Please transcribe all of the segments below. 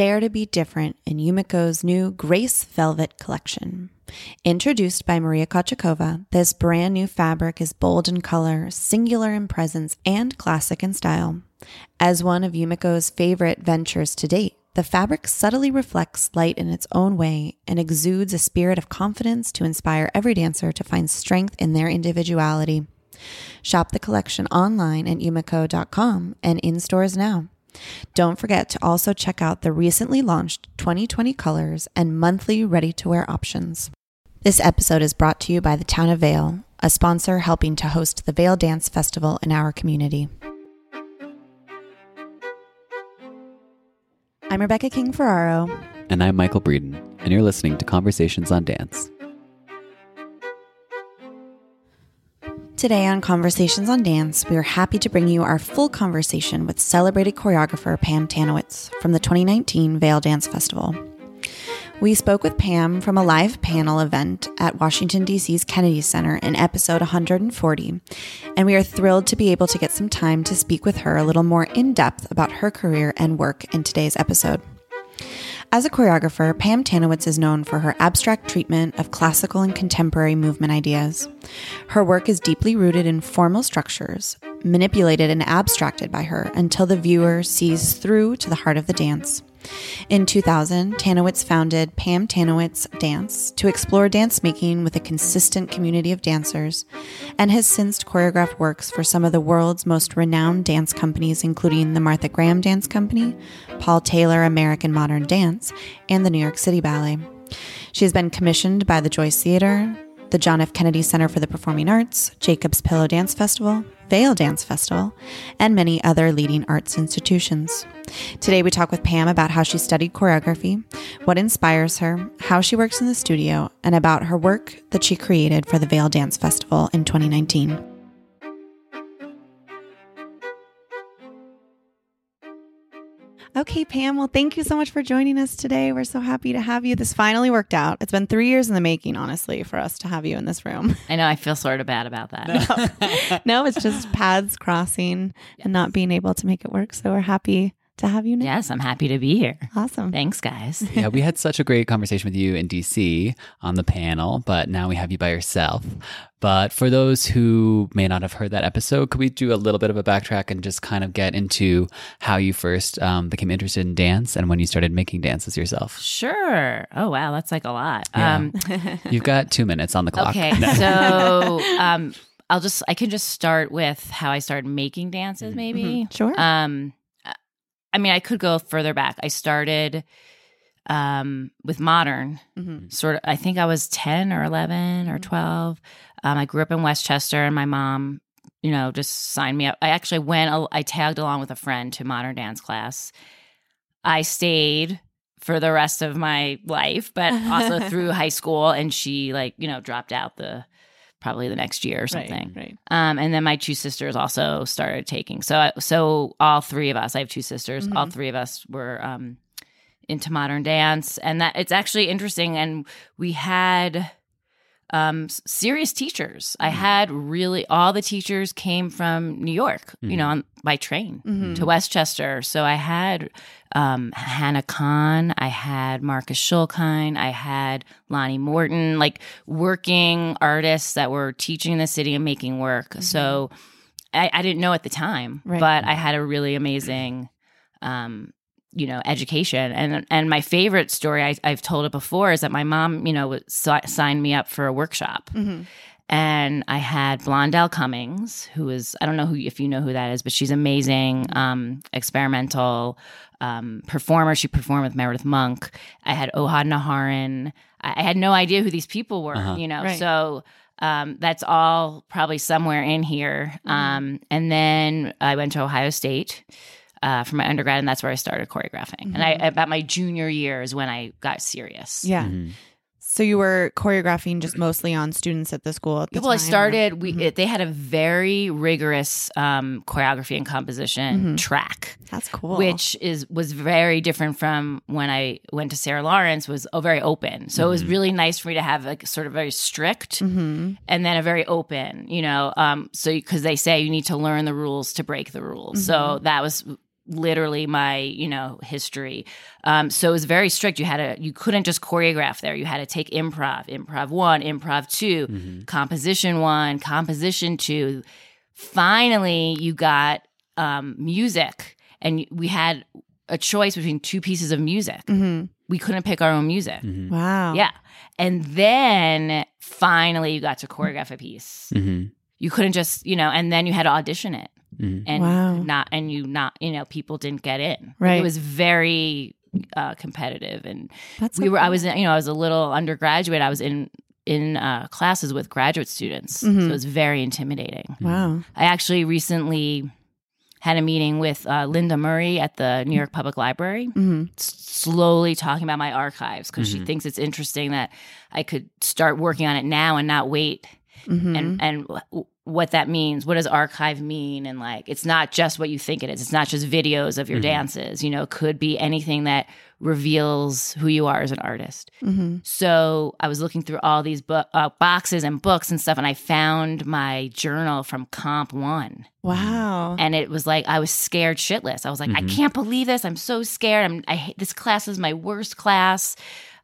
Dare to be different in Yumiko's new Grace Velvet collection. Introduced by Maria Kochetkova, this brand new fabric is bold in color, singular in presence, and classic in style. As one of Yumiko's favorite ventures to date, the fabric subtly reflects light in its own way and exudes a spirit of confidence to inspire every dancer to find strength in their individuality. Shop the collection online at yumiko.com and in stores now. Don't forget to also check out the recently launched 2020 colors and monthly ready to wear options. This episode is brought to you by the Town of Vail, a sponsor helping to host the Vail Dance Festival in our community. I'm Rebecca King Ferraro. And I'm Michael Breeden, and you're listening to Conversations on Dance. Today on Conversations on Dance, we are happy to bring you our full conversation with celebrated choreographer Pam Tanowitz from the 2019 Vail Dance Festival. We spoke with Pam from a live panel event at Washington, D.C.'s Kennedy Center in episode 140, and we are thrilled to be able to get some time to speak with her a little more in depth about her career and work in today's episode. As a choreographer, Pam Tanowitz is known for her abstract treatment of classical and contemporary movement ideas. Her work is deeply rooted in formal structures, manipulated and abstracted by her until the viewer sees through to the heart of the dance. In 2000, Tanowitz founded Pam Tanowitz Dance to explore dance making with a consistent community of dancers, and has since choreographed works for some of the world's most renowned dance companies, including the Martha Graham Dance Company, Paul Taylor American Modern Dance, and the New York City Ballet. She has been commissioned by the Joyce Theater, the John F. Kennedy Center for the Performing Arts, Jacob's Pillow Dance Festival, Vail Dance Festival, and many other leading arts institutions. Today, we talk with Pam about how she studied choreography, what inspires her, how she works in the studio, and about her work that she created for the Vail Dance Festival in 2019. Okay, Pam. Well, thank you so much for joining us today. We're so happy to have you. This finally worked out. It's been three years in the making, honestly, for us to have you in this room. I know. I feel sort of bad about that. no, it's just paths crossing and not being able to make it work. So we're happy to have you now. Yes, I'm happy to be here. Awesome. Thanks, guys. yeah, we had such a great conversation with you in DC on the panel, but now we have you by yourself. But for those who may not have heard that episode, could we do a little bit of a backtrack and just kind of get into how you first um, became interested in dance and when you started making dances yourself? Sure. Oh, wow. That's like a lot. Yeah. Um, You've got two minutes on the clock. Okay. so um, I'll just, I can just start with how I started making dances, maybe. Mm-hmm. Sure. Um, I mean, I could go further back. I started um, with modern, mm-hmm. sort of. I think I was ten or eleven or 12 um, I grew up in Westchester, and my mom, you know, just signed me up. I actually went. I tagged along with a friend to modern dance class. I stayed for the rest of my life, but also through high school. And she, like, you know, dropped out the probably the next year or something. Right. Um, and then my two sisters also started taking. So, I- so all three of us, I have two sisters. All three of us were um, into modern dance, and that it's actually interesting. And we had um, serious teachers. I had really all the teachers came from New York, you know, on, by train to Westchester. So I had um, Hannah Kahn, I had Marcus Schulkind, I had Lonnie Morton, like working artists that were teaching in the city and making work. So I, I didn't know at the time, Right. but I had a really amazing um, you know education. And and my favorite story I, i've told it before is that my mom you know was, signed me up for a workshop. And i had blondell cummings who is i don't know who if you know who that is but she's amazing um, experimental um, performer. She performed with meredith monk. I had ohad naharin. I, I had no idea who these people were you know? Right. so um, that's all probably somewhere in here. Um, and then i went to ohio state uh, for my undergrad, and that's where I started choreographing. And I, about my junior year is when I got serious. Yeah. So you were choreographing just mostly on students at the school at the Well, I time, or- started. We it, they had a very rigorous um, choreography and composition track, That's cool. which is was very different from when I went to Sarah Lawrence. Was oh, very open, so it was really nice for me to have like sort of very strict Mm-hmm. and then a very open. You know, um, so because they say you need to learn the rules to break the rules, so that was literally my you know history. Um so it was very strict. You had to you couldn't just choreograph there. You had to take improv improv one improv 2 composition one composition two. Finally you got um music and we had a choice between two pieces of music. Mhm. we couldn't pick our own music. Wow. yeah. And then finally you got to choreograph a piece. Hmm you couldn't just you know and then you had to audition it Mhm. and Wow. not and you not you know people didn't get in Right. it was very uh competitive and That's we so were i was you know i was a little undergraduate i was in in uh, classes with graduate students Mhm. so it was very intimidating Wow. i actually recently had a meeting with uh, linda murray at the new york public library hmm s- slowly talking about my archives because she Mhm. thinks it's interesting that i could start working on it now and not wait hmm and and w- what that means what does archive mean? And like it's not just what you think it is. It's not just videos of your Mhm. dances you know it could be anything that reveals who you are as an artist. Hmm so i was looking through all these bo- uh, boxes and books and stuff and i found my journal from comp one. Wow. and it was like i was scared shitless. I was like i Mhm. can't believe this. I'm so scared. I'm i hate this class is my worst class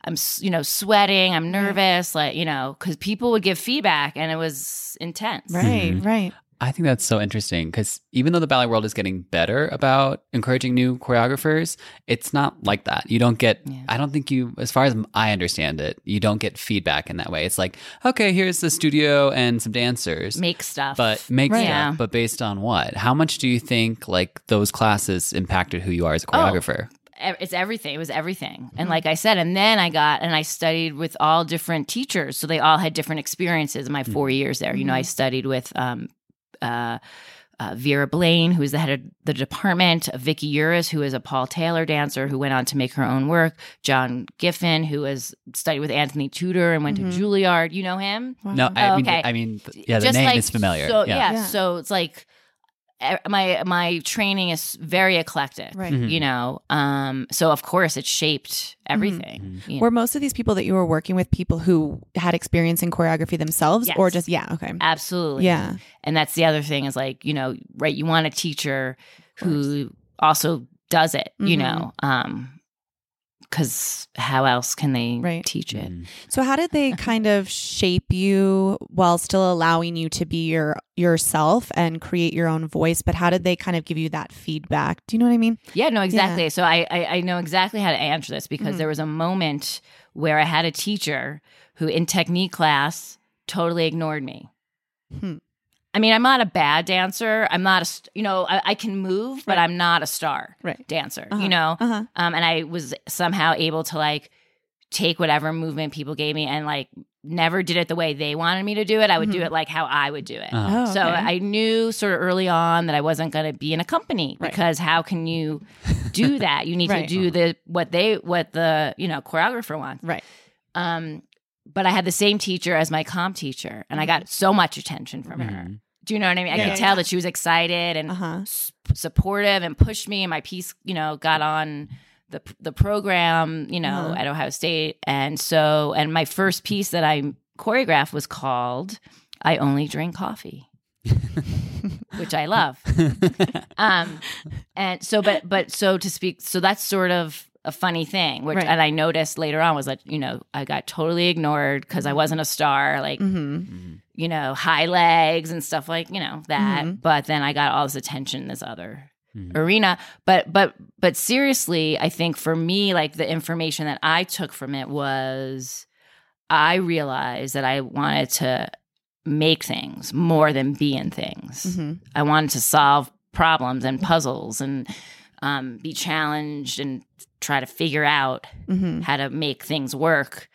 i'm you know sweating i'm nervous like you know because people would give feedback and it was intense Right. Mhm. Right. I think that's so interesting because even though the ballet world is getting better about encouraging new choreographers, it's not like that. You don't get, Yeah. I don't think you, as far as I understand it, you don't get feedback in that way. It's like, okay, here's the studio and some dancers. make stuff but make Right. stuff, Yeah. but based on what? How much do you think like those classes impacted who you are as a choreographer? ev- it's everything. It was everything. And like I said, and then I got and I studied with all different teachers. So they all had different experiences in my four years there. You know, I studied with um uh uh, Vera Blaine, who is the head of the department, Vicky Uris, who is a Paul Taylor dancer who went on to make her own work, John Giffin, who has studied with Anthony Tudor and went Mhm. to Juilliard. You know him? No, I Oh, mean, okay. I mean, yeah, the Just name like- is familiar. So, yeah. Yeah. So it's like my my training is very eclectic. Right. Mhm. You know, um, so of course it shaped Mm-hmm. everything. you know. Were most of these people that you were working with people who had experience in choreography themselves, or just yeah? Okay. Absolutely. Yeah. And that's the other thing is like, you know, right, you want a teacher who also does it, you Mhm. know, um, because how else can they Right. teach it? Mhm. So how did they kind of shape you while still allowing you to be your yourself and create your own voice? But how did they kind of give you that feedback? Do you know what I mean? Yeah, no, exactly. So I, I I know exactly how to answer this because Mhm. there was a moment where I had a teacher who in technique class totally ignored me. Hmm. I mean, I'm not a bad dancer. I'm not a, you know, I, I can move, but Right. I'm not a star Right. dancer, Uh-huh. you know? Uh huh. Um, and I was somehow able to like take whatever movement people gave me and like never did it the way they wanted me to do it. I would do Mhm. it like how I would do it. Uh-huh. Oh, So. I knew sort of early on that I wasn't going to be in a company Right. because how can you do that? You need Right. to do the what they what the you know choreographer wants. Right. Um, but I had the same teacher as my comp teacher, and I got so much attention from her. Do you know what I mean? I Yeah, could yeah, tell that she was excited and Uh-huh. s- supportive and pushed me and my piece you know got on the the program you know Uh-huh. at ohio state and so and my first piece that i choreographed was called i only drink coffee which i love um and so but but so to speak so that's sort of a funny thing which Right. and i noticed later on was that you know i got totally ignored because i wasn't a star like Mm-hmm. You know, high legs and stuff like, you know, that. Mhm. But then I got all this attention in this other Mhm. arena. But but but seriously, I think for me, like the information that I took from it was I realized that I wanted to make things more than be in things. Mm-hmm. I wanted to solve problems and puzzles and um, be challenged and try to figure out Mm-hmm. how to make things work.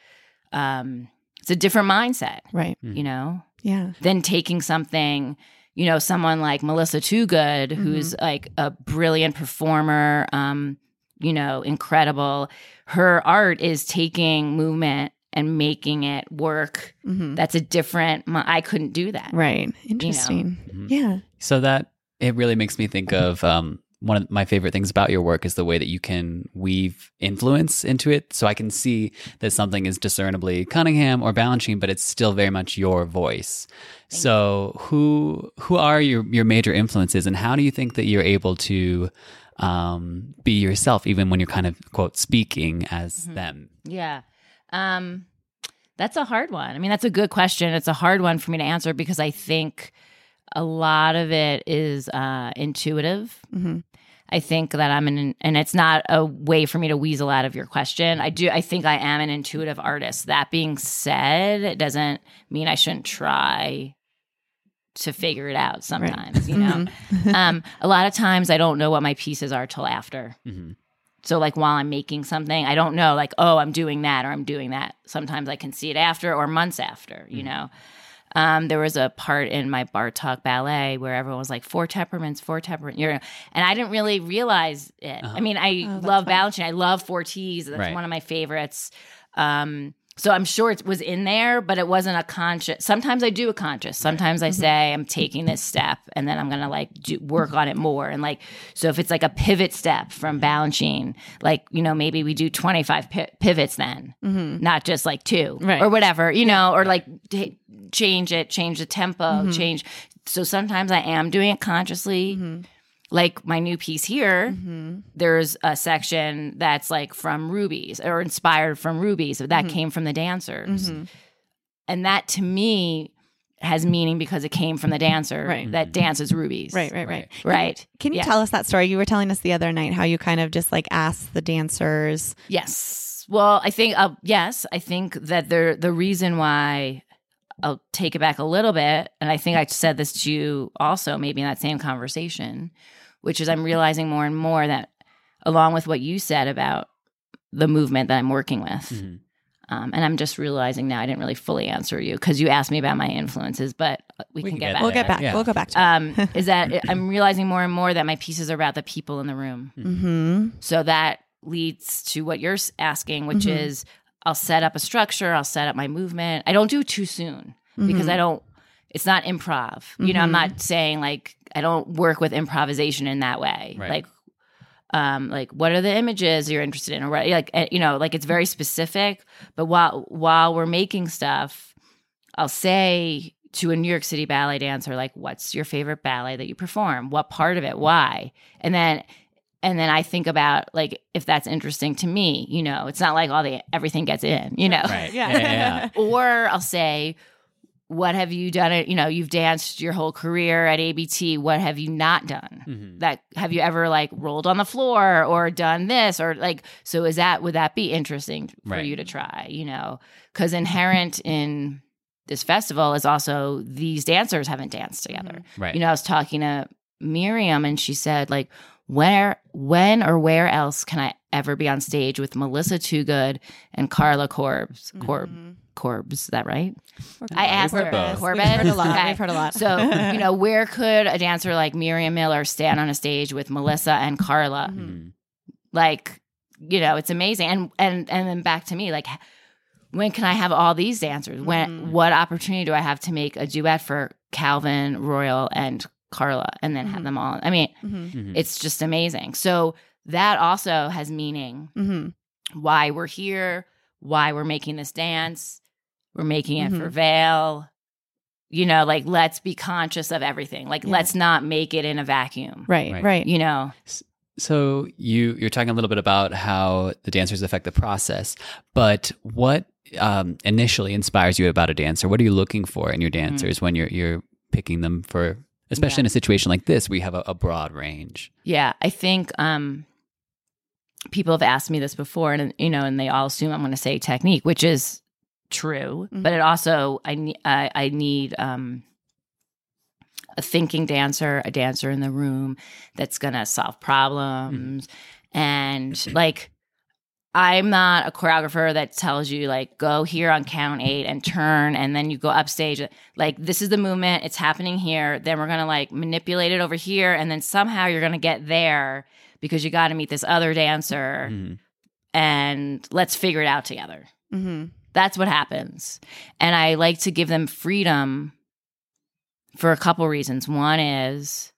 Um, it's a different mindset, Right. you know? Yeah. than taking something you know someone like melissa toogood who's like a brilliant performer um you know incredible her art is taking movement and making it work Mm-hmm. that's a different i couldn't do that Right. Interesting. Mhm. Yeah. So that it really makes me think of um, one of my favorite things about your work is the way that you can weave influence into it. So I can see that something is discernibly Cunningham or Balanchine, but it's still very much your voice. so who who are your your major influences, and how do you think that you're able to um, be yourself even when you're kind of quote speaking as them? yeah um that's a hard one i mean that's a good question it's a hard one for me to answer because i think a lot of it is uh intuitive Mm-hmm. I think that I'm an, and it's not a way for me to weasel out of your question. I do, I think I am an intuitive artist. That being said, it doesn't mean I shouldn't try to figure it out sometimes, you know? um, a lot of times I don't know what my pieces are till after. Mhm. So, like, while I'm making something, I don't know, like, oh, I'm doing that or I'm doing that. Sometimes I can see it after or months after, you know? Um, there was a part in my Bartok ballet where everyone was like, four temperaments, four temperaments. You're, and I didn't really realize it. I mean, I Oh, love fun. Balanchine. I love Four T's. That's Right. one of my favorites. Um, so I'm sure it was in there, but it wasn't a conscious. Sometimes I do a conscious. Sometimes I say I'm taking this step, and then I'm gonna like do, work on it more. And like, so if it's like a pivot step from Balanchine, like you know maybe we do 25 pi- pivots then, not just like two Right. or whatever, you know, or like t- change it, change the tempo, Mm-hmm. change. So sometimes I am doing it consciously. Mm-hmm. Like my new piece here, there's a section that's like from Rubies or inspired from Rubies. So Mm-hmm. that came from the dancers. And that to me has meaning because it came from the dancer Right. that dances Rubies. Right. Right. Right. Right. Can you Yeah. tell us that story? You were telling us the other night how you kind of just like asked the dancers. Yes. Well, I think uh, yes, I think that the the reason why I'll take it back a little bit, and I think I said this to you also, maybe in that same conversation, which is I'm realizing more and more that along with what you said about the movement that I'm working with, Mhm. um, and I'm just realizing now I didn't really fully answer you because you asked me about my influences, but we, can, get, back. We'll get back. Yeah. We'll go back to. um, is that it- I'm realizing more and more that my pieces are about the people in the room. mm-hmm. So that leads to what you're asking, which Mhm. is I'll set up a structure, I'll set up my movement. I don't do it too soon because I don't, it's not improv. You know, I'm not saying like, I don't work with improvisation in that way. Right. Like, um, like what are the images you're interested in, or what, like eh, you know, like it's very specific. But while while we're making stuff, I'll say to a New York City ballet dancer, like, what's your favorite ballet that you perform? What part of it? Why? And then and then I think about like if that's interesting to me, you know, it's not like all the everything gets in, you know. Right. Yeah. Yeah. yeah, yeah. Or I'll say, what have you done? It you know, you've danced your whole career at ABT. What have you not done? Mhm. That have you ever like rolled on the floor or done this or like? So is that would that be interesting for Right. you to try? You know, because inherent in this festival is also these dancers haven't danced together. Right. You know, I was talking to Miriam and she said, like, where, when, or where else can I ever be on stage with Melissa Toogood and Carla Korbes? Mm-hmm. Corb, Corbs, is that right? I asked her. both. Corbett. We've heard a lot. Okay. We've heard a lot. So, you know, where could a dancer like Miriam Miller stand on a stage with Melissa and Carla? Mhm. Like, you know, it's amazing. And and and then back to me, like when can I have all these dancers? When mm-hmm. what opportunity do I have to make a duet for Calvin, Royal, and Carla, and then have them all? I mean, Mhm. it's just amazing. So that also has meaning. Mm-hmm. Why we're here, why we're making this dance, we're making it for Vail. You know, like let's be conscious of everything. Like Yeah. let's not make it in a vacuum. Right, Right. right. You know, So you you're talking a little bit about how the dancers affect the process, but what um, initially inspires you about a dancer? What are you looking for in your dancers when you're you're picking them for, especially in a situation like this where you have a, a broad range? Yeah, I think um, people have asked me this before, and you know, and they all assume I'm going to say technique, which is true. But it also, I need, I, I need um, a thinking dancer, a dancer in the room that's going to solve problems, and like. I'm not a choreographer that tells you like go here on count eight and turn and then you go upstage. Like this is the movement, it's happening here. Then we're gonna like manipulate it over here, and then somehow you're gonna get there because you got to meet this other dancer, Mhm. and let's figure it out together. Mm-hmm. That's what happens, and I like to give them freedom for a couple reasons. One is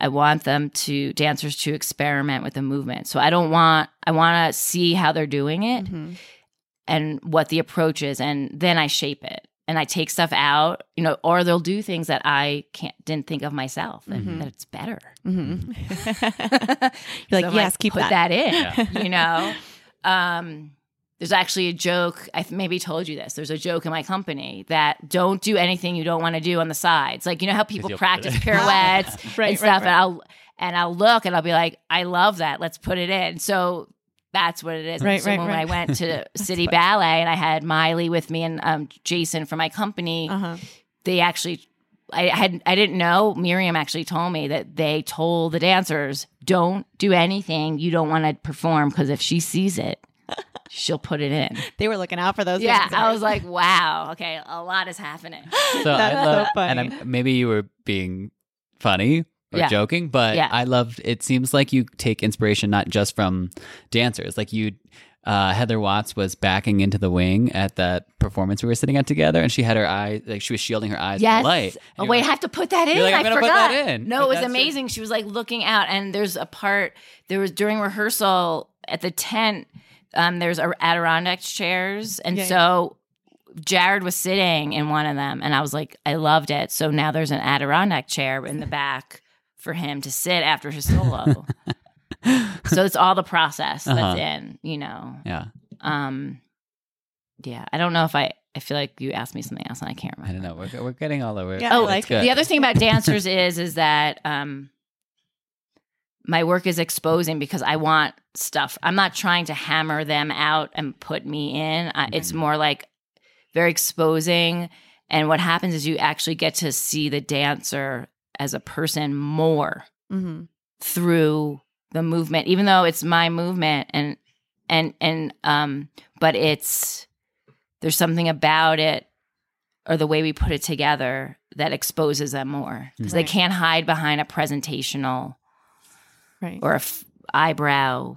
I want them to dancers to experiment with the movement. So I don't want I want to see how they're doing it Mm-hmm. and what the approach is and then I shape it. And I take stuff out, you know, or they'll do things that I can't didn't think of myself and that it's better. Mm-hmm. You're like, I'm yes, keep put that. in. You know, um, there's actually a joke. I th- maybe told you this. There's a joke in my company that don't do anything you don't want to do on the sides. Like you know how people practice pirouettes Right, and stuff, right. and I'll and I'll look and I'll be like, I love that. Let's put it in. So. That's what it is. Right, so right, when right. I went to City Ballet and I had Miley with me and um, Jason from my company, Uh-huh. they actually I had I didn't know Miriam actually told me that they told the dancers don't do anything you don't want to perform because if she sees it she'll put it in. They were looking out for those. Yeah, dancers. I was like, wow, okay, a lot is happening. So That's I love, so and. I'm, maybe you were being funny or Yeah. joking, but Yeah. I loved. It seems like you take inspiration not just from dancers, like you. Uh, Heather Watts was backing into the wing at that performance we were sitting at together, and she had her eyes like she was shielding her eyes Yes. from the light. Oh And wait, I have to put that in. You're like, I'm I gonna put forgot. that in. No, But it was that's it. amazing. She was like looking out, and there's a part. There was during rehearsal at the tent. Um, there's a Adirondack chairs, and Yeah, so Jared was sitting in one of them, and I was like, I loved it. So now there's an Adirondack chair in the back for him to sit after his solo. so it's all the process that's Uh-huh. in, you know. yeah, Um, yeah, I don't know if I. I feel like you asked me something else, and I can't remember. I don't know. We're, we're getting all over. Yeah, Oh, like good. The other thing about dancers is is that um my work is exposing because I want stuff. I'm not trying to hammer them out and put me in. It's more like very exposing and what happens is you actually get to see the dancer as a person more Mhm. through the movement even though it's my movement and and and um but it's there's something about it or the way we put it together that exposes them more because Right. they can't hide behind a presentational Right. or a f- eyebrow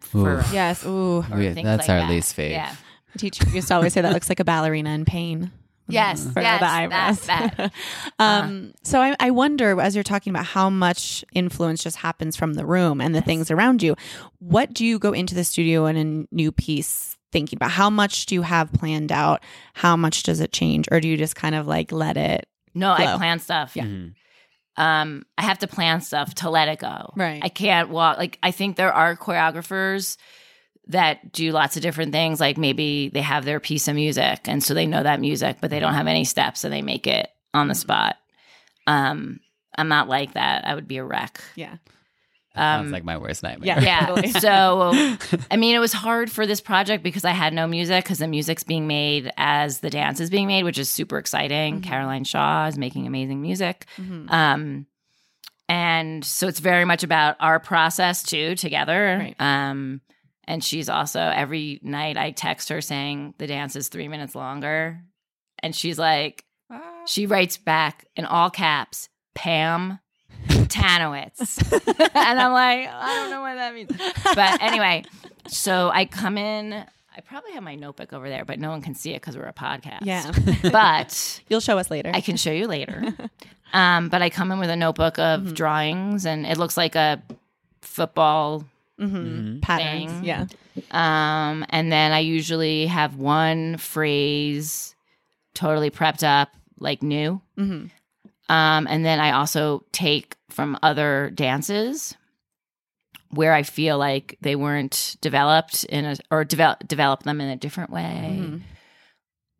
for Ooh. yes. Ooh. or Yeah, things that's like our that. least fave. yeah teacher used to always say that looks like a ballerina in pain. yes For yes the eyebrows. that, that. um, so I, I wonder, as you're talking about how much influence just happens from the room and the things around you, what do you go into the studio in a new piece thinking about? How much do you have planned out? How much does it change, or do you just kind of like let it? no i Flow. plan stuff Mhm. Um i have to plan stuff to let it go Right. i can't walk like i think there are choreographers that do lots of different things like maybe they have their piece of music and so they know that music but they don't have any steps and they make it on the spot um i'm not like that i would be a wreck Yeah. Sounds um, like my worst nightmare. Yeah. yeah so i mean it was hard for this project because i had no music because the music's being made as the dance is being made which is super exciting caroline shaw is making amazing music Mhm. um and so it's very much about our process too together Right. um and she's also every night i text her saying the dance is three minutes longer and she's like she writes back in all caps pam tanowitz and i'm like i don't know what that means but anyway so i come in I probably have my notebook over there, but no one can see it because we're a podcast. Yeah. but You'll show us later. I can show you later. um, but I come in with a notebook of Mm-hmm. drawings, and it looks like a football. mm-hmm. Patterns. Yeah. Um, and then I usually have one phrase totally prepped up, like new. Mm-hmm. Um, and then I also take from other dances where I feel like they weren't developed in a or develop develop them in a different way Mm-hmm.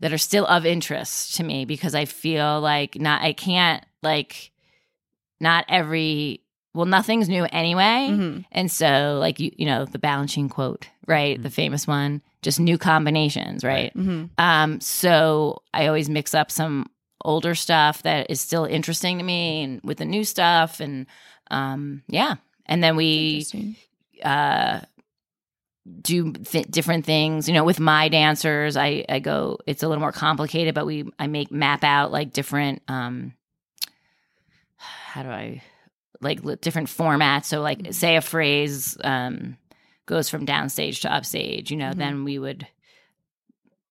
that are still of interest to me because I feel like not I can't like not every well nothing's new anyway Mm-hmm. and so like you you know the Balanchine quote right the famous one just new combinations right Mm-hmm. um, so I always mix up some older stuff that is still interesting to me and with the new stuff and um, yeah. And then we uh, do th- different things. You know, with my dancers, I I go. It's a little more complicated, but we I make map out like different. Um, how do I like li- different formats? So like, say a phrase um, goes from downstage to upstage. You know, Mhm. then we would.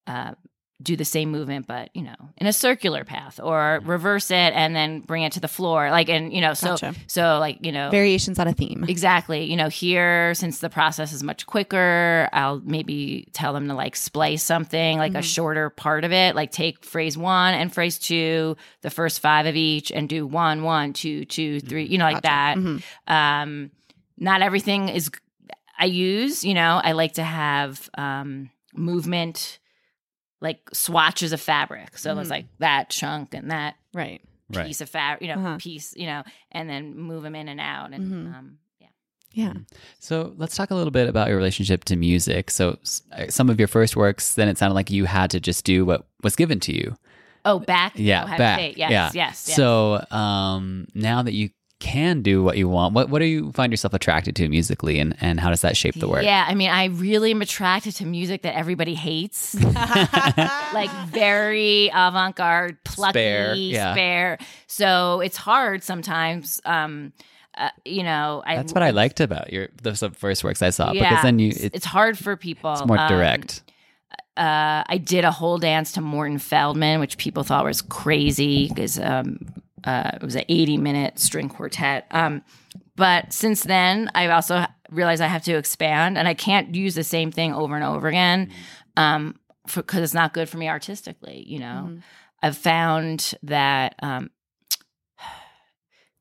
Uh, do the same movement but you know in a circular path or reverse it and then bring it to the floor like and you know so Gotcha. so like you know Variations on a theme. Exactly. You know, here, since the process is much quicker, I'll maybe tell them to like splice something, like a shorter part of it, like take phrase one and phrase two, the first five of each, and do one, one, two, two, three, you know, like that. Mhm. Um, not everything is, I use, you know, I like to have um, movement, like swatches of fabric. So it's Mhm. like that chunk and that Right. Right. piece of fabric, you know, Uh-huh. piece, you know, and then move them in and out. And Mhm. um, yeah. Yeah. So let's talk a little bit about your relationship to music. So uh, some of your first works, then it sounded like you had to just do what was given to you. Oh, back. Yeah, oh, how to back. say. Yes, yeah. yes, yes. So um, now that you can do what you want, what what do you find yourself attracted to musically, and and how does that shape the work? Yeah, I mean, I really am attracted to music that everybody hates, like very avant-garde, plucky, Spare, yeah. spare. So it's hard sometimes. Um, uh, you know, I, That's what I liked about your the first works I saw Yeah, because then you it's, it's, hard for people. it's more Um, direct. uh, I did a whole dance to Morton Feldman, which people thought was crazy because um, uh, it was an 80 minute string quartet. Um, but since then, I've also realized I have to expand and I can't use the same thing over and over again um, because it's not good for me artistically. You know, I've found that um,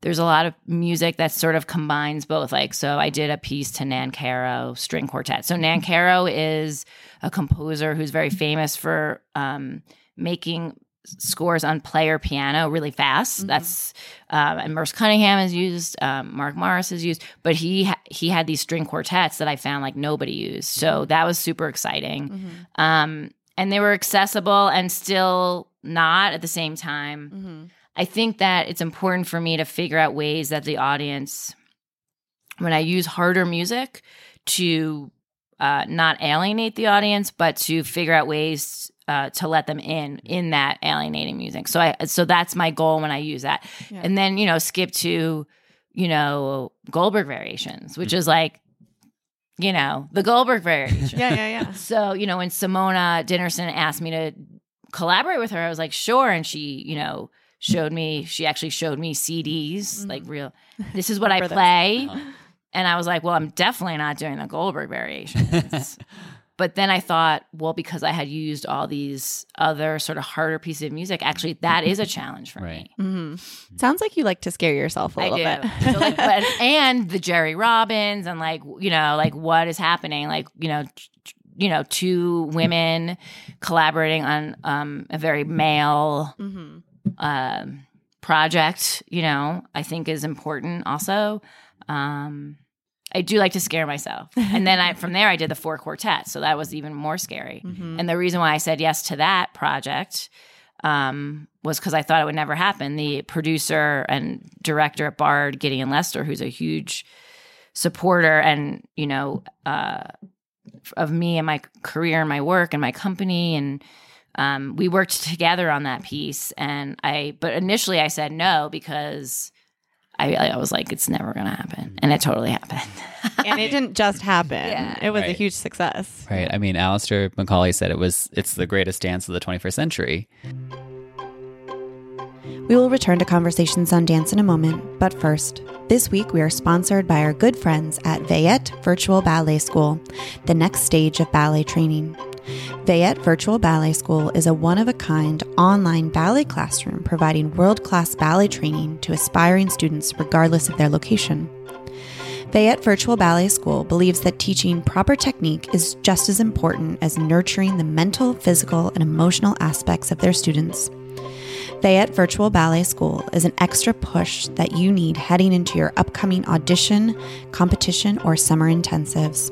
there's a lot of music that sort of combines both. Like, so I did a piece to Nancarrow string quartet. So Nancarrow is a composer who's very famous for um, making scores on player piano really fast. That's um, and Merce Cunningham has used, um, Mark Morris has used, but he ha- he had these string quartets that I found like nobody used. So that was super exciting. Um, and they were accessible and still not at the same time. I think that it's important for me to figure out ways that the audience, when I use harder music, to uh, not alienate the audience, but to figure out ways uh, to let them in in that alienating music. So I so that's my goal when I use that, and then you know skip to you know Goldberg variations, which is like you know the Goldberg variation. Yeah, yeah, yeah. So, you know, when Simone Dinnerstein asked me to collaborate with her, I was like, sure. And she, you know, showed me, she actually showed me CDs, like real, this is what I Remember this. play. And I was like, well, I'm definitely not doing the Goldberg variations. but then I thought, well, because I had used all these other sort of harder pieces of music, actually, that is a challenge for Right. me. hmm Sounds like you like to scare yourself a I little do. bit. so like, but, and the Jerry Robbins and like you know like what is happening? Like you know, t- t- you know, two women collaborating on um, a very male hmm um, project. You know, I think is important. Also, um, I do like to scare myself, and then I from there I did the four quartet. so that was even more scary. Mm-hmm. And the reason why I said yes to that project um, was because I thought it would never happen. The producer and director at Bard, Gideon Lester, who's a huge supporter and you know uh, of me and my career and my work and my company, and um, we worked together on that piece. And I, but initially I said no because I, I was like, it's never gonna happen, and it totally happened. and it didn't just happen. Yeah. It was a huge success. Right. I mean, Alastair Macaulay said it was it's the greatest dance of the 21st century. We will return to conversations on dance in a moment, but first, this week we are sponsored by our good friends at Veyette Virtual Ballet School, the next stage of ballet training. Veyette Virtual Ballet School is a one of a kind online ballet classroom providing world class ballet training to aspiring students regardless of their location. Veyette Virtual Ballet School believes that teaching proper technique is just as important as nurturing the mental, physical, and emotional aspects of their students. Veyette Virtual Ballet School is an extra push that you need heading into your upcoming audition, competition, or summer intensives.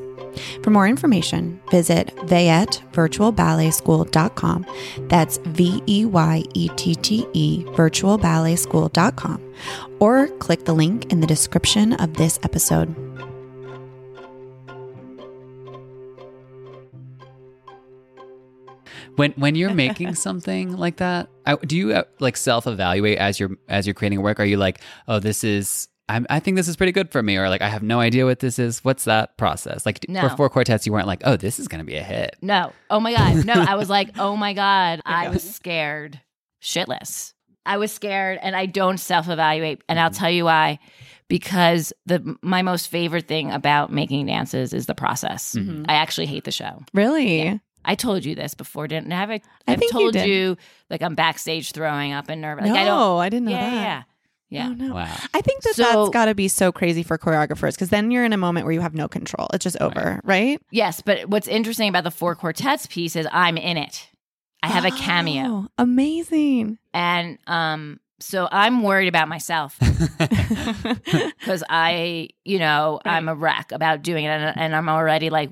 For more information, visit VeyetteVirtualBalletSchool.com. That's V E Y E T T E virtualballetSchool.com or click the link in the description of this episode. When when you're making something like that, do you uh, like self evaluate as you're as you're creating a work? Are you like, oh, this is I'm, I think this is pretty good for me, or like I have no idea what this is. What's that process like? No. For four quartets, you weren't like, oh, this is going to be a hit. No. Oh my God. No, I was like, oh my God. I was scared shitless. I was scared and I don't self evaluate. And I'll tell you why. Because the my most favorite thing about making dances is the process. Mm-hmm. I actually hate the show. Really? I told you this before, didn't I? Have I? I I've think you told did. you, like I'm backstage throwing up and nervous. Like no, I don't. I didn't know yeah, that. yeah, yeah. Oh, no. Wow. I think that So- that's got to be so crazy for choreographers because then you're in a moment where you have no control. It's just over, right? Yes, but what's interesting about the four quartets piece is I'm in it. I have a cameo, Oh, amazing. and um, so I'm worried about myself. because I, you know, I'm a wreck about doing it, and, and I'm already like,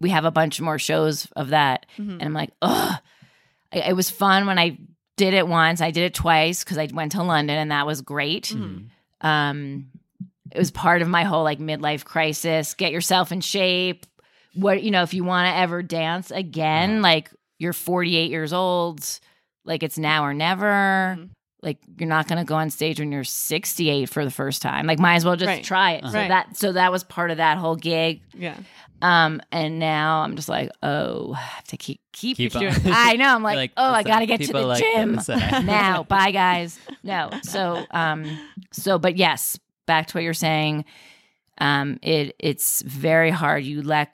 we have a bunch more shows of that, Mhm. and I'm like, ugh. It was fun when I did it once. I did it twice because I went to London, and that was great. Um, it was part of my whole like midlife crisis. Get yourself in shape. What you know, if you want to ever dance again, like you're 48 years old, like it's now or never Mhm. like you're not going to go on stage when you're 68 for the first time like might as well just Right. try it so Right. that so that was part of that whole gig Yeah. Um and now i'm just like oh i have to keep keep, Keep doing i know i'm like, Like, oh i gotta get to the like gym now. Bye guys. No so um so but yes back to what you're saying. Um it it's very hard. You let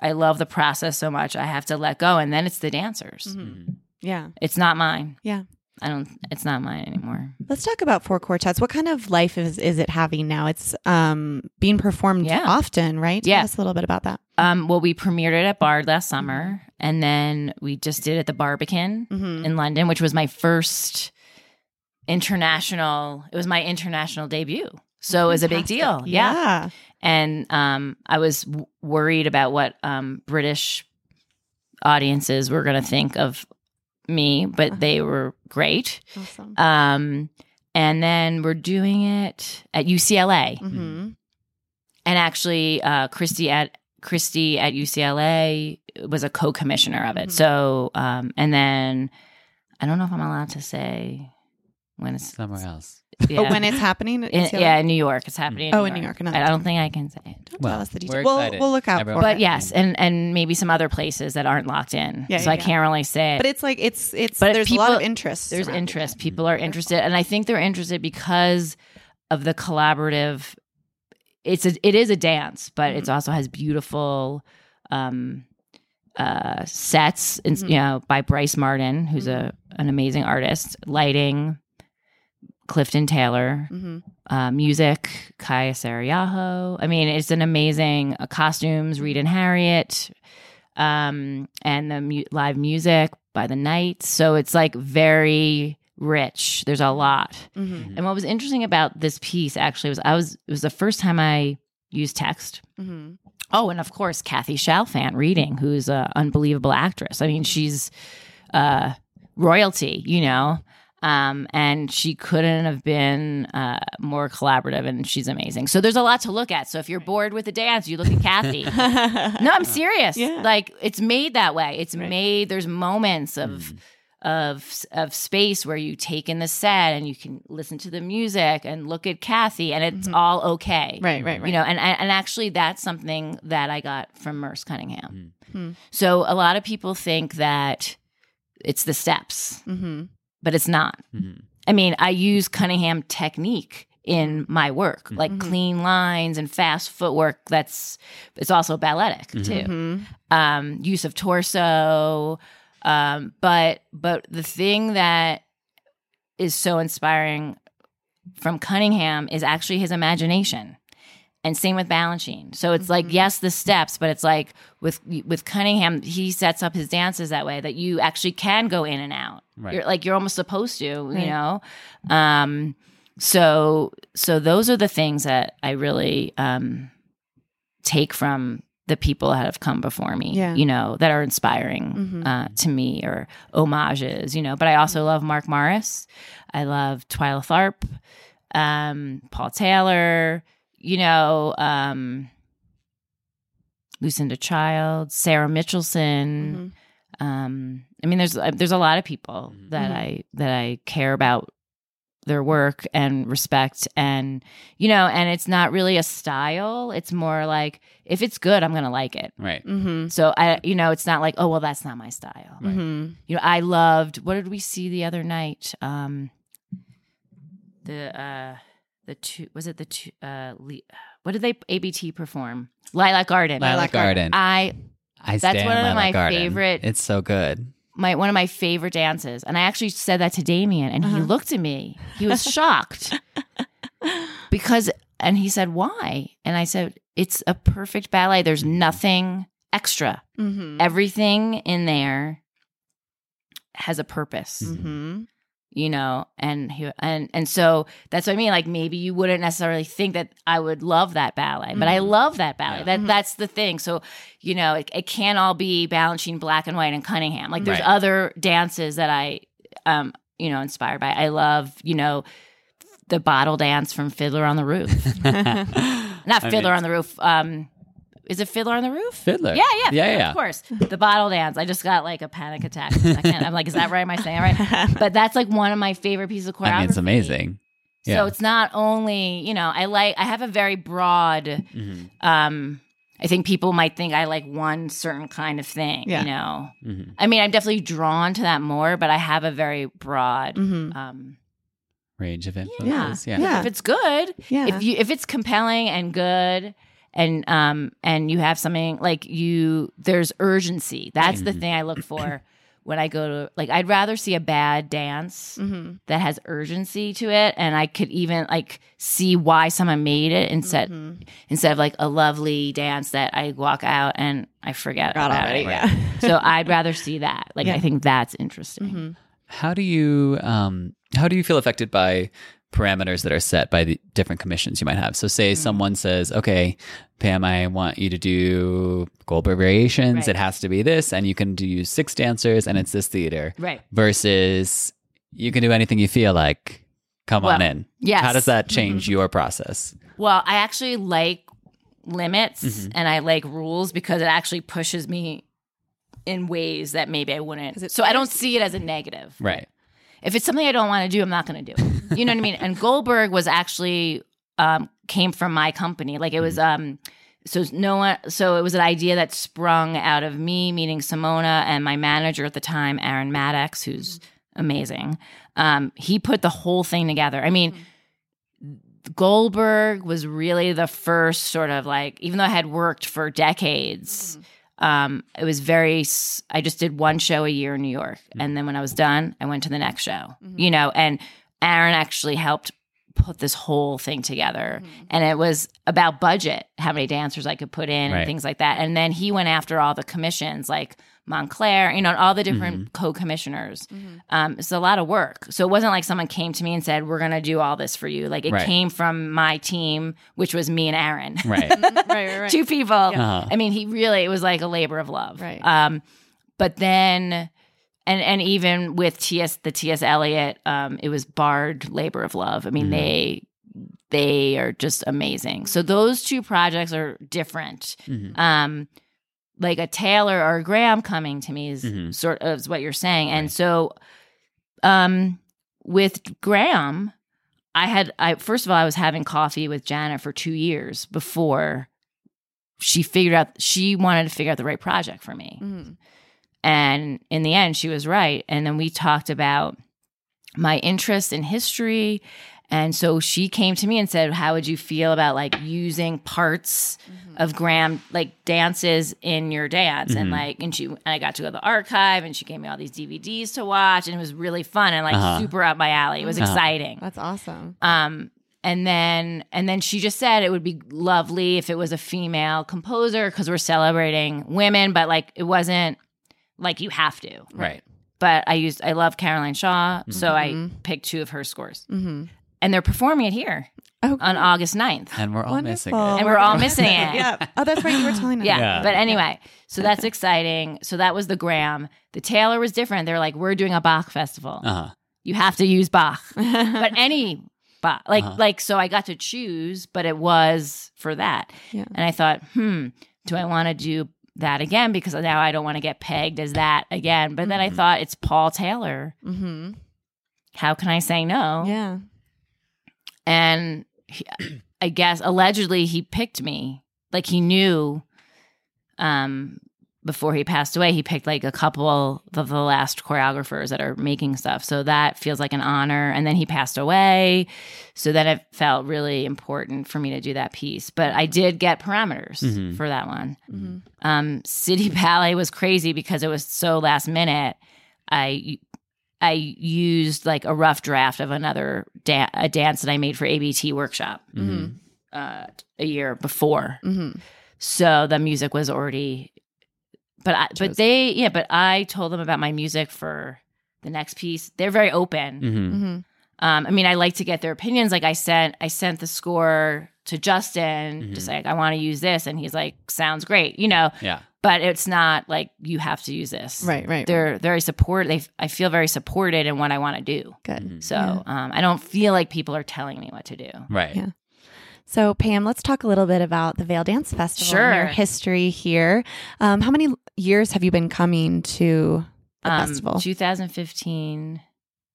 i love the process so much i have to let go and then it's the dancers. Mhm. Yeah. it's not mine. Yeah. I don't it's not mine anymore Let's talk about Four Quartets. What kind of life is, is it having now? It's um, being performed Yeah. often, right? Tell Yeah. us a little bit about that. Um, well, we premiered it at Bard last summer, and then we just did it at the Barbican Mhm. in London, which was my first international. It was my international debut, so it was a big deal. Yeah, Yeah. and um, I was w- worried about what um, British audiences were going to think of me, Uh-huh. but they were great. Awesome. Um, and then we're doing it at UCLA hmm and actually uh kristy at kristy at ucla was a co-commissioner of it Mhm. so um and then i don't know if i'm allowed to say when it's Somewhere else. Yeah. Oh, when it's happening? in, UCLA? yeah in new york it's happening Oh, in New York, not- i don't think i can say it Don't Well, tell us the details. We'll, we'll look out Everyone- for but it. yes and and maybe some other places that aren't locked in Yeah, so yeah, i yeah. can't really say it But it's like it's it's But there's a lot of interest. there's interest it. people are interested and i think they're interested because of the collaborative it's a it is a dance but it also has beautiful um uh sets and Mhm. you know by Brice Marden who's a an amazing artist lighting clifton taylor Mhm. uh, music, Kaija Saariaho. I mean, it's an amazing uh, costumes, Reid and Harriet, um, and the mu- live music by the night. So it's like very rich. There's a lot. Mhm. And what was interesting about this piece actually was I was it was the first time I used text. Mhm. Oh, and of course Kathy Chalfant reading, who's an unbelievable actress. I mean, she's uh, royalty, you know. Um, and she couldn't have been uh, more collaborative, and she's amazing. So there's a lot to look at. So if you're bored with the dance, you look at Kathy. no, I'm serious. Yeah. Like it's made that way. It's Right. made. There's moments of of of space where you take in the set and you can listen to the music and look at Kathy and it's all okay. Mm-hmm. Right, right, right. You know, and and actually that's something that I got from Merce Cunningham. Hmm. So a lot of people think that it's the steps, Mm-hmm. But it's not. I mean, I use Cunningham technique in my work, Mm-hmm. like clean lines and fast footwork. That's it's also balletic too. Mm-hmm. Um, use of torso, um, but but the thing that is so inspiring from Cunningham is actually his imagination. And same with Balanchine. So it's like yes, the steps, but it's like with with Cunningham, he sets up his dances that way that you actually can go in and out. Right. You're like you're almost supposed to, you know. Um, so so those are the things that I really um, take from the people that have come before me. Yeah. You know that are inspiring uh, to me or homages. You know, but I also love Mark Morris. I love Twyla Tharp, um, Paul Taylor. You know. Um, Lucinda Child, Sarah Michelson. Um, I mean, there's there's a lot of people that I that I care about their work and respect, and you know, and it's not really a style. It's more like if it's good, I'm gonna like it. Right. Mm-hmm. So I, you know, it's not like oh well, that's not my style. Mm-hmm. You know, I loved. What did we see the other night? Um, the uh, the two was it the two uh, Le- what did they ABT perform? Lilac Garden. Lilac Garden. I I That's stand one of Lilac my Garden. favorite- It's so good. my one of my favorite dances, and I actually said that to Damian, and he looked at me. He was shocked because, and he said, "Why?" And I said, "It's a perfect ballet. There's nothing extra. Mm-hmm. Everything in there has a purpose." Mm-hmm. You know and he and and so that's what i mean like maybe you wouldn't necessarily think that i would love that ballet but i love that ballet. Yeah. that that's the thing. So you know it, it can't all be Balanchine black and white and cunningham. Like there's Right. other dances that i um you know inspired by. I love you know the bottle dance from fiddler on the roof. Not I fiddler mean- on the roof um is it Fiddler on the Roof? Fiddler. Yeah, yeah, Yeah, Fiddler, yeah. Of course. The bottle dance. I just got like a panic attack. I can't, I'm like, is that right? Am I saying it right? But that's like one of my favorite pieces of choreography. I mean, it's amazing. So it's not only, you know, I like, I have a very broad, Mhm. um, I think people might think I like one certain kind of thing, Yeah. you know. Mhm. I mean, I'm definitely drawn to that more, but I have a very broad, Mm-hmm. um, Range of yeah. influences. Yeah. Yeah. If it's good, Yeah. if you if it's compelling and good and um and you have something like you there's urgency that's the thing i look for when i go to like i'd rather see a bad dance mm-hmm. that has urgency to it and i could even like see why someone made it instead Mm-hmm. instead of like a lovely dance that i walk out and i forget Got about already. it Yeah. so i'd rather see that like Yeah. i think that's interesting Mm-hmm. How do you um how do you feel affected by parameters that are set by the different commissions you might have? So say someone says, "Okay, Pam, I want you to do Goldberg variations. Right. It has to be this and you can do six dancers and it's this theater." right Versus you can do anything you feel like. Come on in. yes. How does that change your process? Well, I actually like limits Mm-hmm. and I like rules because it actually pushes me in ways that maybe I wouldn't. So I don't see it as a negative. Right. If it's something I don't want to do, I'm not going to do it. You know what I mean? And Goldberg was actually um, came from my company. Like it was um so no one so it was an idea that sprung out of me meeting Simone and my manager at the time, Aaron Maddox, who's amazing. Um, he put the whole thing together. I mean, Goldberg was really the first sort of like, even though I had worked for decades, um, it was very, i just did one show a year in New York. And then when I was done, I went to the next show, you know, and Aaron actually helped put this whole thing together. And it was about budget, how many dancers I could put in Right. and things like that. And then he went after all the commissions, like Montclair, you know, all the different co-commissioners. Um, it's a lot of work. So it wasn't like someone came to me and said, "We're going to do all this for you." Like it Right. came from my team, which was me and Aaron, Right. right, right, right. two people. Uh-huh. I mean, he really it was like a labor of love. Right. Um, but then, and and even with TS the TS Eliot, um, it was Bard labor of love. I mean, they they are just amazing. So those two projects are different. Mhm. Um, like a Taylor or a Graham coming to me is Mhm. sort of is what you're saying, and so um, with Graham, I had I first of all I was having coffee with Janet for two years before she figured out she wanted to figure out the right project for me. Mhm. And in the end, she was right. And then we talked about my interest in history. And so she came to me and said, How would you feel about like using parts of Graham, like dances in your dance? And like, and she, and I got to go to the archive and she gave me all these DVDs to watch. And it was really fun and like Uh-huh. super up my alley. It was exciting. That's awesome. Um, and then and then she just said it would be lovely if it was a female composer because we're celebrating women, but like it wasn't like you have to. Right. But I used I love Caroline Shaw, so I picked two of her scores, Mm-hmm. and they're performing it here Oh, on August 9th. And we're all missing it. And we're all missing it. yeah. Oh, that's right. You were telling us. Yeah. Yeah. But anyway, so that's exciting. So that was the Graham. The Taylor was different. They're like, we're doing a Bach festival. Uh-huh. You have to use Bach. but any Bach. Like Uh-huh. like so I got to choose, but it was for that. Yeah. And I thought, hmm, do I want to do that again? Because now I don't want to get pegged as that again. But then I Mhm. thought it's Paul Taylor. Mm-hmm. How can I say no? Yeah. and he, I guess allegedly he picked me. Like he knew um before he passed away, he picked like a couple of the last choreographers that are making stuff. So that feels like an honor. And then he passed away. So then it felt really important for me to do that piece. But I did get parameters Mhm. for that one. Mm-hmm. Um, City Ballet was crazy because it was so last minute. I I used like a rough draft of another da- a dance that I made for ABT workshop Mhm. uh, a year before. Mm-hmm. So the music was already, but I, but they yeah, but I told them about my music for the next piece. They're very open. Mhm. Mm-hmm. Um, I mean, I like to get their opinions. Like I sent, I sent the score to Justin, Mhm. just like I want to use this, and he's like, "Sounds great," you know. Yeah. But it's not like you have to use this. Right. Right. They're very support. They, I feel very supported in what I want to do. good. Mhm. So Yeah. um, I don't feel like people are telling me what to do. Right. Yeah. So, Pam, let's talk a little bit about the Vail Dance Festival and your Sure. history here. Um, how many years have you been coming to the Um, festival? 2015,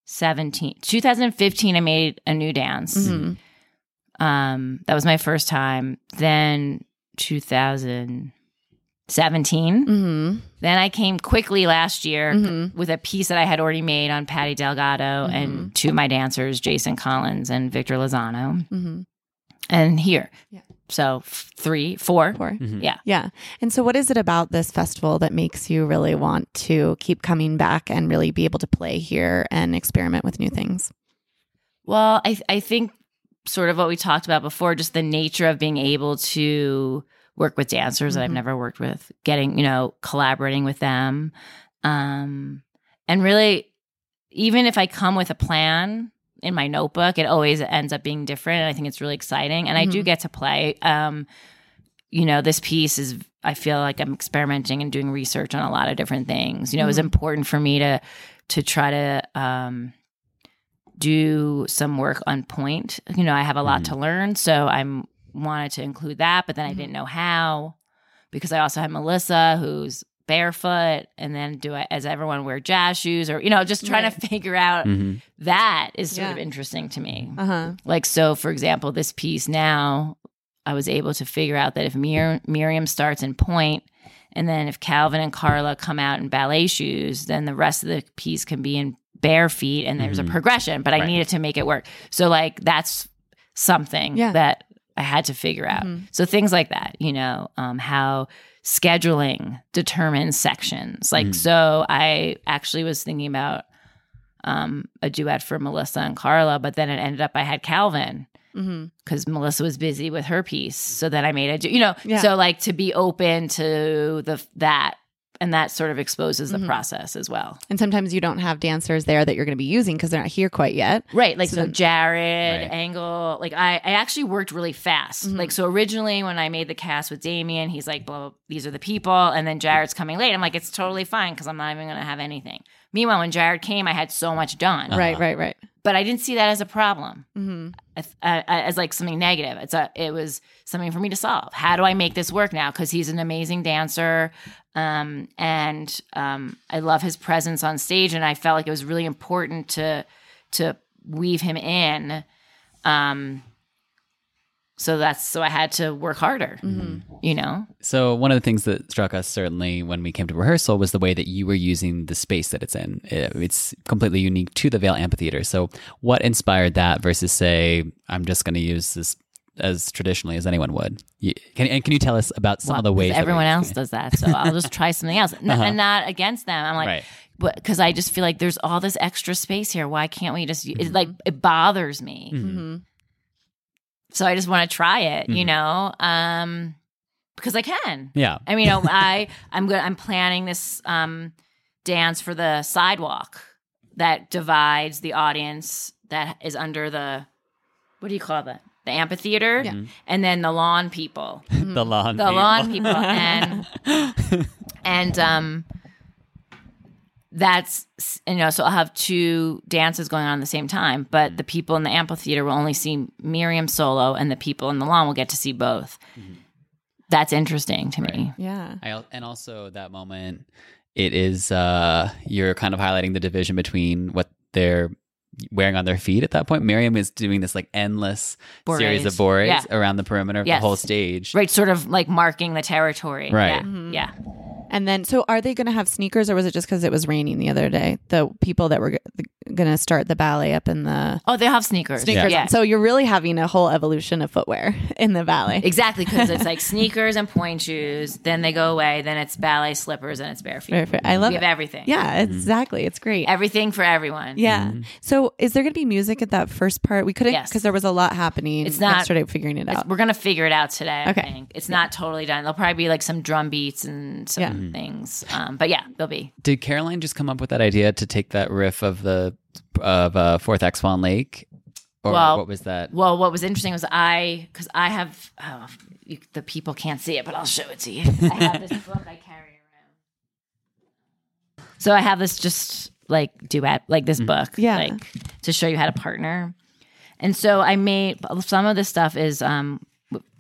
17. 2015, I made a new dance. Mhm. Um, that was my first time. Then 2017. Mhm. Then I came quickly last year Mhm. with a piece that I had already made on Patty Delgado Mm-hmm. and two of my dancers, Jason Collins and Victor Lozano. And here. Yeah. So f- three, four. Four. Mhm. Yeah. Yeah. And so, what is it about this festival that makes you really want to keep coming back and really be able to play here and experiment with new things? Well, I I think sort of what we talked about before, just the nature of being able to work with dancers that I've Mhm. never worked with, getting, you know, collaborating with them. Um and really even if I come with a plan in my notebook, it always ends up being different and I think it's really exciting and I do Mhm. get to play um you know, this piece is I feel like I'm experimenting and doing research on a lot of different things. You know, it was Mhm. important for me to to try to um do some work on pointe. You know, I have a lot Mhm. to learn, so I'm wanted to include that, but then I Mhm. didn't know how because I also have Melissa who's barefoot and then do I as everyone wear jazz shoes or you know just trying to figure out Mhm. that is sort Yeah. of interesting to me. Uh huh. Like so for example this piece now I was able to figure out that if Mir- Miriam starts in pointe and then if Calvin and Carla come out in ballet shoes then the rest of the piece can be in bare feet and there's Mhm. a progression but I Right. needed to make it work. So like that's something Yeah. that I had to figure out. Mhm. So things like that, you know, um, how scheduling determines sections. Like, Mhm. so I actually was thinking about um, a duet for Melissa and Carla, but then it ended up I had Calvin Mm-hmm. because Melissa was busy with her piece. So then I made a, du- you know, Yeah. so like to be open to the that, and that sort of exposes the Mhm. process as well. And sometimes you don't have dancers there that you're going to be using because they're not here quite yet. Right. Like So so, then- Jared, Right. Angle, like I, I actually worked really fast. Mhm. Like so originally when I made the cast with Damian, he's like, blah, blah, these are the people. And then Jared's coming late. I'm like, it's totally fine because I'm not even gonna have anything. Meanwhile, when Jared came, I had so much done. Uh-huh. Right, right, right. but I didn't see that as a problem, Mm-hmm. as, uh, as like something negative. It's a, it was something for me to solve. How do I make this work now? Because he's an amazing dancer, um, and um, I love his presence on stage, and I felt like it was really important to to weave him in. Um, so that's so I had to work harder, you know. So one of the things that struck us certainly when we came to rehearsal was the way that you were using the space that it's in. It's completely unique to the Vail Amphitheater. So what inspired that versus say, I'm just going to use this as traditionally as anyone would? You, can, and can you tell us about some Well, of the ways everyone else does that, so I'll just try something else, and not against them. I'm like, Right. because I just feel like there's all this extra space here. Why can't we just? It's like it bothers me. Mm-hmm. So I just want to try it, you Mhm. know, um, because I can. Yeah. I mean, you know, I I'm good. I'm planning this um, dance for the sidewalk that divides the audience that is under the what do you call that? The amphitheater, Yeah. and then the lawn people, the lawn. the people. lawn people, and and um, that's you know, so I'll have two dances going on at the same time, but the people in the amphitheater will only see Miriam solo, and the people in the lawn will get to see both. That's interesting to me. Yeah. I, and also that moment, it is uh, you're kind of highlighting the division between what they're wearing on their feet at that point. Miriam is doing this like endless series of Bourrées. bourrées Yeah. around the perimeter of Yes. the whole stage. Right, sort of like marking the territory. Right. Yeah. Mm-hmm. yeah. And then, so are they going to have sneakers, or was it just because it was raining the other day? The people that were going to start the ballet up in the Oh, they'll have sneakers. sneakers. Yeah. So you're really having a whole evolution of footwear in the ballet. exactly, because it's like sneakers and pointe shoes. Then they go away. Then it's ballet slippers and it's bare feet. Very. I love we have it. everything. Yeah, mm-hmm. exactly. It's great. Everything for everyone. yeah. Mm-hmm. So is there going to be music at that first part? We couldn't Yes. because there was a lot happening. It's not- yesterday figuring it out. we're gonna figure it out today. I Okay. think it's not totally done. There'll probably be like some drum beats and some Yeah. Mm-hmm. things. Um, but yeah, there'll be. Did Caroline just come up with that idea to take that riff of the of uh, Fourth X Swan Lake, or Well, what was that? Well, what was interesting was I, because I have, oh, you, the people can't see it, but I'll show it to you. I have this book I carry around. So I have this just like duet, like this book, Yeah. like to show you how to partner. And so I made some of this stuff is um,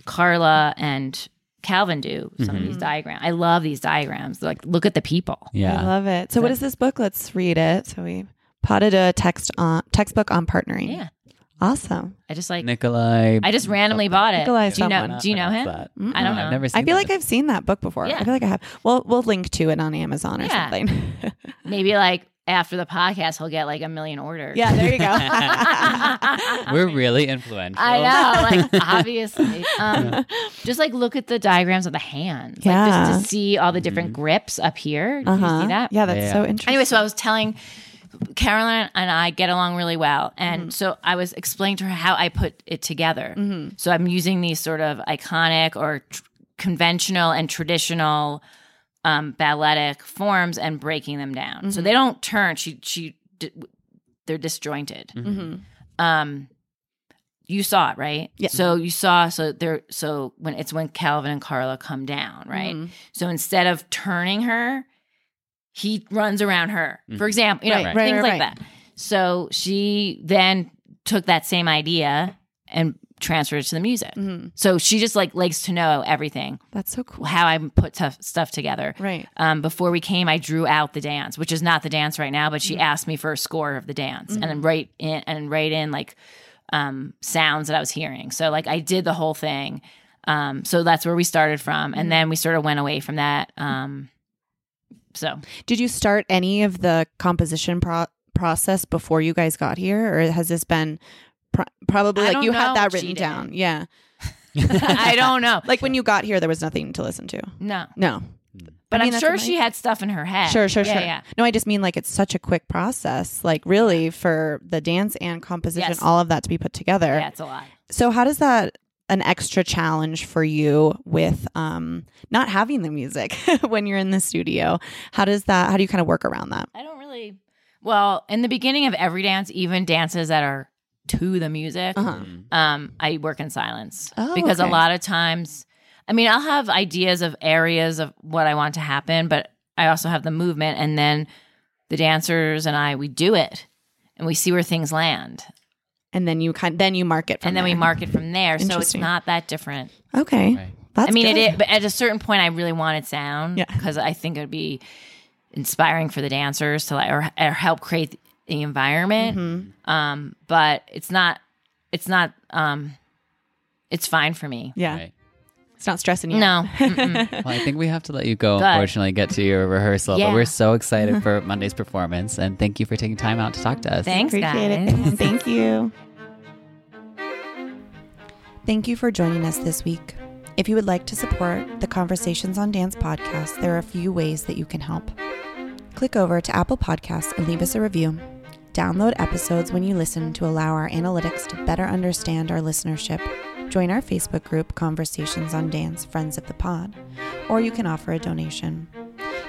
Carla and Calvin do some of these diagrams. I love these diagrams. Like, look at the people. yeah. I love it. So what is this book? Let's read it. So we potted a text on textbook on partnering. Yeah, Awesome. I just like. Nikolai. I just randomly bought it. Nikolai do you know? Do you know him? That. I don't know. I've never seen I feel that. like I've seen that book before. Yeah. I feel like I have. Well, we'll link to it on Amazon or Yeah. something. Maybe like after the podcast, he'll get like a million orders. yeah, there you go. We're really influential. I know, like obviously. Um, just like look at the diagrams of the hands. Like Yeah. just to see all the different grips up here. Do you uh-huh. see that? Yeah, that's Yeah. so interesting. Anyway, so I was telling Caroline and I get along really well. And Mm-hmm. so I was explaining to her how I put it together. So I'm using these sort of iconic or tr- conventional and traditional um, balletic forms and breaking them down. Mm-hmm. So they don't turn. She, she, d- they're disjointed. Mhm. Um, you saw it, right? Yeah. So you saw so there so when it's when Calvin and Carla come down, right? Mhm. So instead of turning her, he runs around her. For example, you know, Right, right, things right, like right. that. So she then took that same idea and transferred it to the music. Mhm. So she just like likes to know everything, That's so cool. how I put tough stuff together. Right. Um, before we came, I drew out the dance, which is not the dance right now, but Mm-hmm. she asked me for a score of the dance and then write in and write in like um, sounds that I was hearing. So like I did the whole thing. Um, so that's where we started from, Mm-hmm. and then we sort of went away from that. Um, so Did you start any of the composition pro- process before you guys got here, or has this been pro- probably I like you know had that written down? Yeah. I don't know. Like when you got here, there was nothing to listen to. No, No. but I mean, am sure she had stuff in her head. Sure, sure, yeah, sure. Yeah. No, I just mean like it's such a quick process, like really for the dance and composition, Yes. all of that to be put together. Yeah, it's a lot. So how does that an extra challenge for you with um not having the music when you're in the studio? How does that how do you kind of work around that? I don't really. Well, in the beginning of every dance, even dances that are to the music, Uh-huh. um, I work in silence Oh, because okay. a lot of times, I mean, I'll have ideas of areas of what I want to happen, but I also have the movement, and then the dancers and I we do it, and we see where things land. And then you kind then you market from and then we there. market from there. So it's not that different. Okay. Right. That's I mean, good. it is, but at a certain point, I really wanted sound Yeah. because I think it would be inspiring for the dancers to like or, or help create the environment. Mm-hmm. Um, but it's not. It's not. Um, it's fine for me. Yeah. Right. It's not stressing you. No. Well, I think we have to let you go, Good. unfortunately, get to your rehearsal. Yeah. But we're so excited for Monday's performance. And thank you for taking time out to talk to us. Thanks, Appreciate guys. it. Thank you. Thank you for joining us this week. If you would like to support the Conversations on Dance podcast, there are a few ways that you can help. Click over to Apple Podcasts and leave us a review. Download episodes when you listen to allow our analytics to better understand our listenership. Join our Facebook group, Conversations on Dance Friends of the Pod, or you can offer a donation.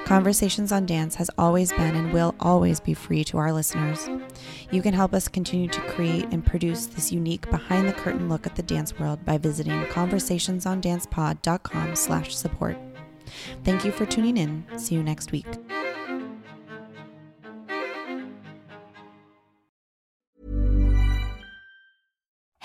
Conversations on Dance has always been and will always be free to our listeners. You can help us continue to create and produce this unique behind the curtain look at the dance world by visiting conversationsondancepod.com slash support. Thank you for tuning in. See you next week.